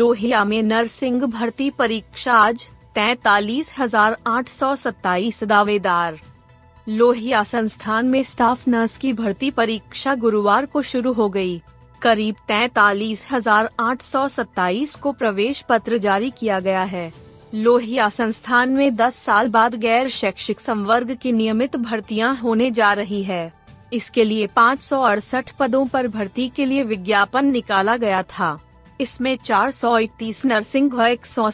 लोहिया में नर्सिंग भर्ती परीक्षा आज, तैतालीस हज़ार आठ सौ सत्ताईस दावेदार। लोहिया संस्थान में स्टाफ नर्स की भर्ती परीक्षा गुरुवार को शुरू हो गई। करीब तैतालीस हज़ार आठ सौ सत्ताईस को प्रवेश पत्र जारी किया गया है। लोहिया संस्थान में 10 साल बाद गैर शैक्षिक संवर्ग की नियमित भर्तियाँ होने जा रही है। इसके लिए पाँच सौ अड़सठ पदों पर भर्ती के लिए विज्ञापन निकाला गया था। इसमें 431 नर्सिंग व एक सौ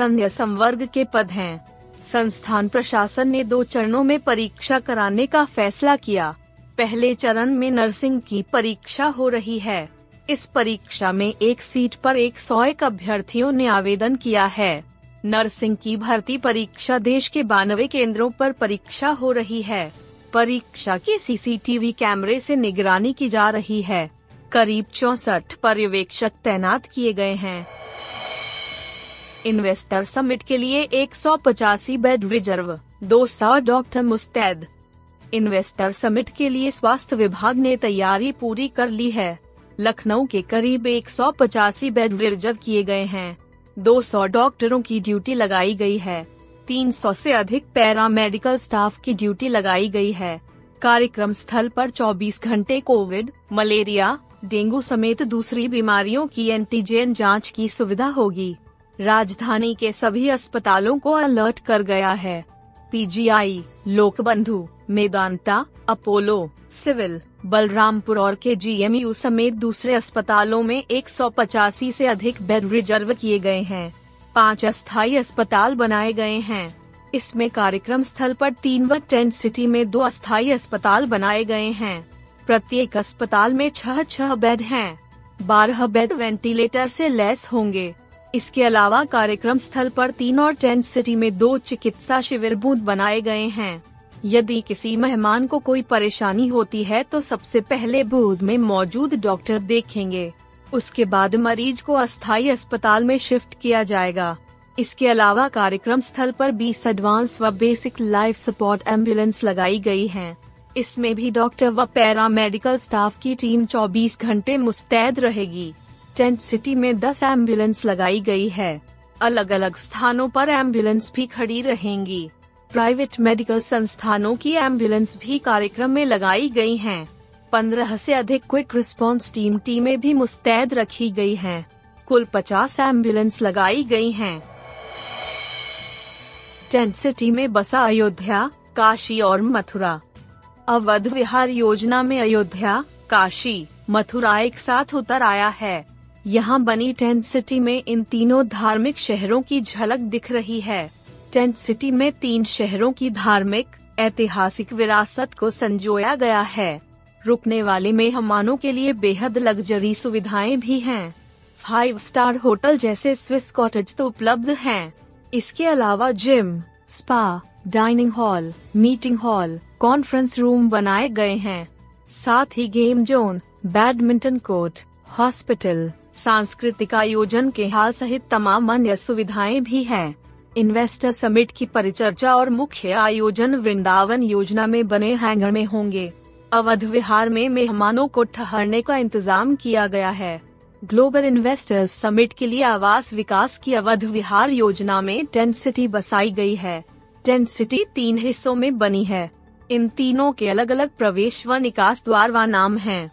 अन्य संवर्ग के पद हैं। संस्थान प्रशासन ने दो चरणों में परीक्षा कराने का फैसला किया। पहले चरण में नर्सिंग की परीक्षा हो रही है। इस परीक्षा में एक सीट पर एक सौ एक अभ्यर्थियों ने आवेदन किया है। नर्सिंग की भर्ती परीक्षा देश के बानवे केंद्रों पर परीक्षा हो रही है। परीक्षा की सीसीटीवी कैमरे से निगरानी की जा रही है। करीब चौसठ पर्यवेक्षक तैनात किए गए हैं। इन्वेस्टर समिट के लिए एक सौ पचासी बेड रिज़र्व 200 डॉक्टर मुस्तैद। इन्वेस्टर समिट के लिए स्वास्थ्य विभाग ने तैयारी पूरी कर ली है। लखनऊ के करीब एक सौ पचासी बेड रिज़र्व किए गए हैं। 200 डॉक्टरों की ड्यूटी लगाई गई है। 300 से अधिक पैरा मेडिकल स्टाफ की ड्यूटी लगाई गई है। कार्यक्रम स्थल पर 24 घंटे कोविड, मलेरिया डेंगू समेत दूसरी बीमारियों की एंटीजन जाँच की सुविधा होगी। राजधानी के सभी अस्पतालों को अलर्ट कर गया है। PGI, Lokbandhu Medanta Apollo civil Balrampur और के जीएमयू समेत दूसरे अस्पतालों में एक से अधिक बेड रिज़र्व किए गए हैं। पाँच अस्थायी अस्पताल बनाए गए हैं। इसमें कार्यक्रम स्थल पर तीन व टेंट सिटी में दो अस्थायी अस्पताल बनाए गए हैं। प्रत्येक अस्पताल में छह छह बेड हैं। बारह बेड वेंटिलेटर से लेस होंगे इसके अलावा कार्यक्रम स्थल पर तीन और टेंट सिटी में दो चिकित्सा शिविर बूथ बनाए गए हैं यदि किसी मेहमान को कोई परेशानी होती है तो सबसे पहले बूथ में मौजूद डॉक्टर देखेंगे उसके बाद मरीज़ को अस्थायी अस्पताल में शिफ्ट किया जाएगा इसके अलावा कार्यक्रम स्थल पर 20 एडवांस व बेसिक लाइफ सपोर्ट एंबुलेंस लगाई गई हैं। इसमें भी डॉक्टर व पैरा मेडिकल स्टाफ की टीम 24 घंटे मुस्तैद रहेगी टेंट सिटी में 10 एंबुलेंस लगाई गई है अलग अलग स्थानों पर एंबुलेंस भी खड़ी रहेंगी प्राइवेट मेडिकल संस्थानों की एंबुलेंस भी कार्यक्रम में लगाई गई हैं। पंद्रह से अधिक क्विक रिस्पांस टीम टीमें भी मुस्तैद रखी गई हैं। कुल 50 एंबुलेंस लगाई गई हैं। टेंट सिटी में बसा अयोध्या, काशी और मथुरा अवध विहार योजना में अयोध्या, काशी, मथुरा एक साथ उतर आया है यहाँ बनी टेंट सिटी में इन तीनों धार्मिक शहरों की झलक दिख रही है टेंट सिटी में तीन शहरों की धार्मिक, ऐतिहासिक विरासत को संजोया गया है रुकने वाले मेहमानों के लिए बेहद लग्जरी सुविधाएँ भी हैं। फाइव स्टार होटल जैसे स्विस कॉटेज तो उपलब्ध हैं। इसके अलावा gym, spa, dining hall, meeting hall conference room बनाए गए हैं। साथ ही game zone badminton court hospital सांस्कृतिक आयोजन के हाल सहित तमाम अन्य सुविधाएँ भी हैं। इन्वेस्टर समिट की परिचर्चा और मुख्य आयोजन वृंदावन योजना में बने हैंगर में होंगे। अवध विहार में मेहमानों को ठहरने का इंतज़ाम किया गया है। ग्लोबल इन्वेस्टर्स समिट के लिए आवास विकास की अवध विहार योजना में टेंट सिटी बसाई गई है। टेंट सिटी तीन हिस्सों में बनी है। इन तीनों के अलग अलग प्रवेश व निकास द्वार व नाम हैं।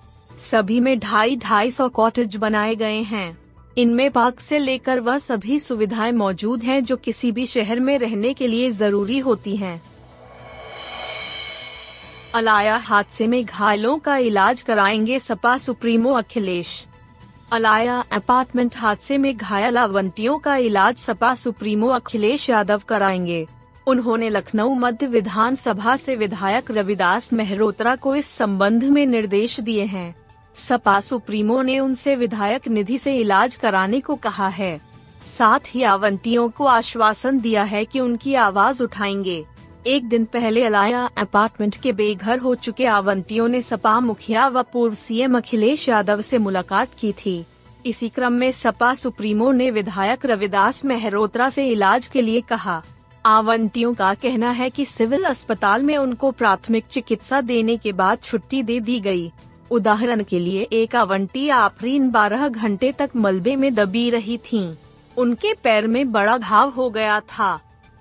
सभी में ढाई ढाई सौ कॉटेज बनाए गए हैं इनमें पार्क से लेकर वह सभी सुविधाएँ मौजूद हैं जो किसी भी शहर में रहने के लिए ज़रूरी होती हैं। अलाया हादसे में घायलों का इलाज कराएँगे सपा सुप्रीमो अखिलेश अलाया अपार्टमेंट हादसे में घायल आवंटियों का इलाज सपा सुप्रीमो अखिलेश यादव कराएँगे उन्होंने लखनऊ मध्य विधान सभा से विधायक रविदास मेहरोत्रा को इस संबंध में निर्देश दिए हैं। सपा सुप्रीमो ने उनसे विधायक निधि से इलाज कराने को कहा है। साथ ही आवंटियों को आश्वासन दिया है कि उनकी आवाज़ उठाएँगे। एक दिन पहले अलाया अपार्टमेंट के बेघर हो चुके आवंटियों ने सपा मुखिया व पूर्व सीएम अखिलेश यादव से मुलाकात की थी। इसी क्रम में सपा सुप्रीमो ने विधायक रविदास मेहरोत्रा से इलाज के लिए कहा। आवंटियों का कहना है कि सिविल अस्पताल में उनको प्राथमिक चिकित्सा देने के बाद छुट्टी दे दी गई। उदाहरण के लिए, एक आवंटी आफरीन 12 घंटे तक मलबे में दबी रही थीं। उनके पैर में बड़ा घाव हो गया था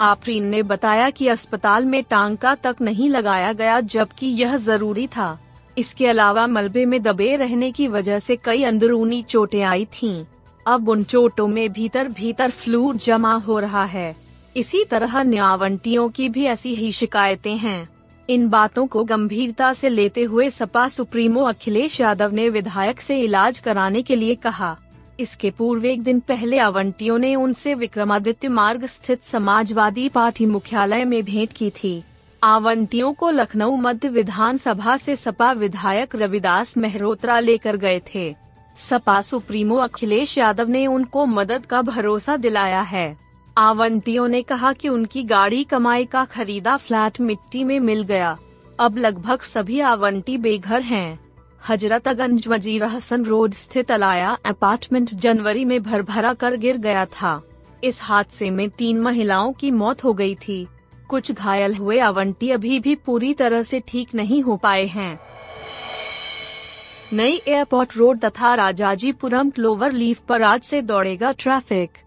आफरीन ने बताया कि अस्पताल में टांका तक नहीं लगाया गया जबकि यह ज़रूरी था इसके अलावा मलबे में दबे रहने की वजह से कई अंदरूनी चोटें आई थीं। अब उन चोटों में भीतर भीतर फ्लू जमा हो रहा है इसी तरह न्यावंटियों की भी ऐसी ही शिकायतें हैं। इन बातों को गंभीरता से लेते हुए सपा सुप्रीमो अखिलेश यादव ने विधायक से इलाज कराने के लिए कहा। इसके पूर्व एक दिन पहले आवंटियों ने उनसे विक्रमादित्य मार्ग स्थित समाजवादी पार्टी मुख्यालय में भेंट की थी। आवंटियों को लखनऊ मध्य विधानसभा से सपा विधायक रविदास मेहरोत्रा लेकर गए थे। सपा सुप्रीमो अखिलेश यादव ने उनको मदद का भरोसा दिलाया है। आवंटियों ने कहा कि उनकी गाड़ी कमाई का खरीदा फ्लैट मिट्टी में मिल गया। अब लगभग सभी आवंटी बेघर हैं। हजरतगंज वज़ीर हसन रोड स्थित अलाया अपार्टमेंट जनवरी में भर भरा कर गिर गया था। इस हादसे में तीन महिलाओं की मौत हो गई थी। कुछ घायल हुए आवंटी अभी भी पूरी तरह से ठीक नहीं हो पाए हैं। नई एयरपोर्ट रोड तथा राजाजीपुरम क्लोवर लीफ पर आज से दौड़ेगा ट्रैफ़िक।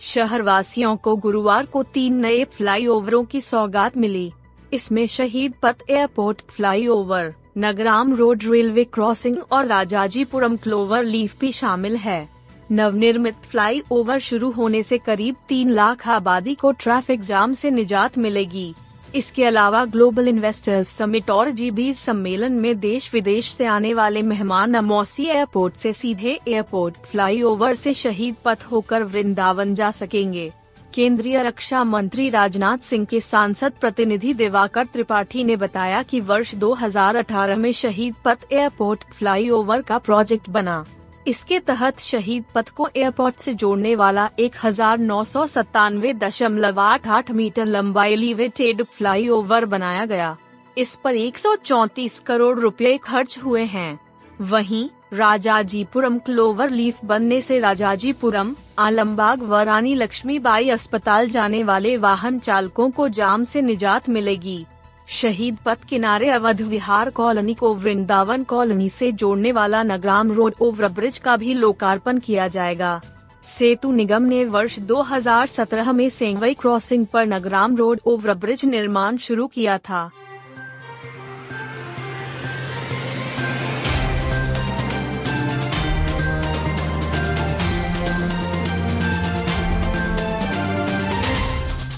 शहर वासियों को गुरुवार को तीन नए फ्लाईओवरों की सौगात मिली। इसमें Shaheed Path airport, flyover, Nagram road, railway crossing और राजाजीपुरम क्लोवर लीफ भी शामिल है। नवनिर्मित फ्लाईओवर शुरू होने से करीब तीन लाख आबादी को ट्रैफ़िक जाम से निजात मिलेगी। इसके अलावा ग्लोबल इन्वेस्टर्स समिट और जी सम्मेलन में देश विदेश से आने वाले मेहमान अमौसी एयरपोर्ट से सीधे एयरपोर्ट फ्लाईओवर से शहीद पथ होकर वृंदावन जा सकेंगे। केंद्रीय रक्षा मंत्री राजनाथ सिंह के सांसद प्रतिनिधि दिवाकर त्रिपाठी ने बताया कि वर्ष 2018 में शहीद पथ एयरपोर्ट फ्लाईओवर का प्रोजेक्ट बना। इसके तहत शहीद पथ को एयरपोर्ट से जोड़ने वाला एक हज़ार नौ सौ सत्तानवे दशमलव आठ आठ मीटर लंबा एलिवेटेड फ्लाईओवर बनाया गया। इस पर 134 करोड़ रुपए खर्च हुए हैं। वहीं, राजाजीपुरम क्लोवर लीफ बनने से राजाजीपुरम, आलमबाग व रानी लक्ष्मीबाई अस्पताल जाने वाले वाहन चालकों को जाम से निजात मिलेगी। शहीद पथ किनारे अवध विहार कॉलोनी को वृंदावन कॉलोनी से जोड़ने वाला नगराम रोड ओवर ब्रिज का भी लोकार्पण किया जाएगा। सेतु निगम ने वर्ष 2017 में सेंगवई क्रॉसिंग पर नगराम रोड ओवर ब्रिज निर्माण शुरू किया था।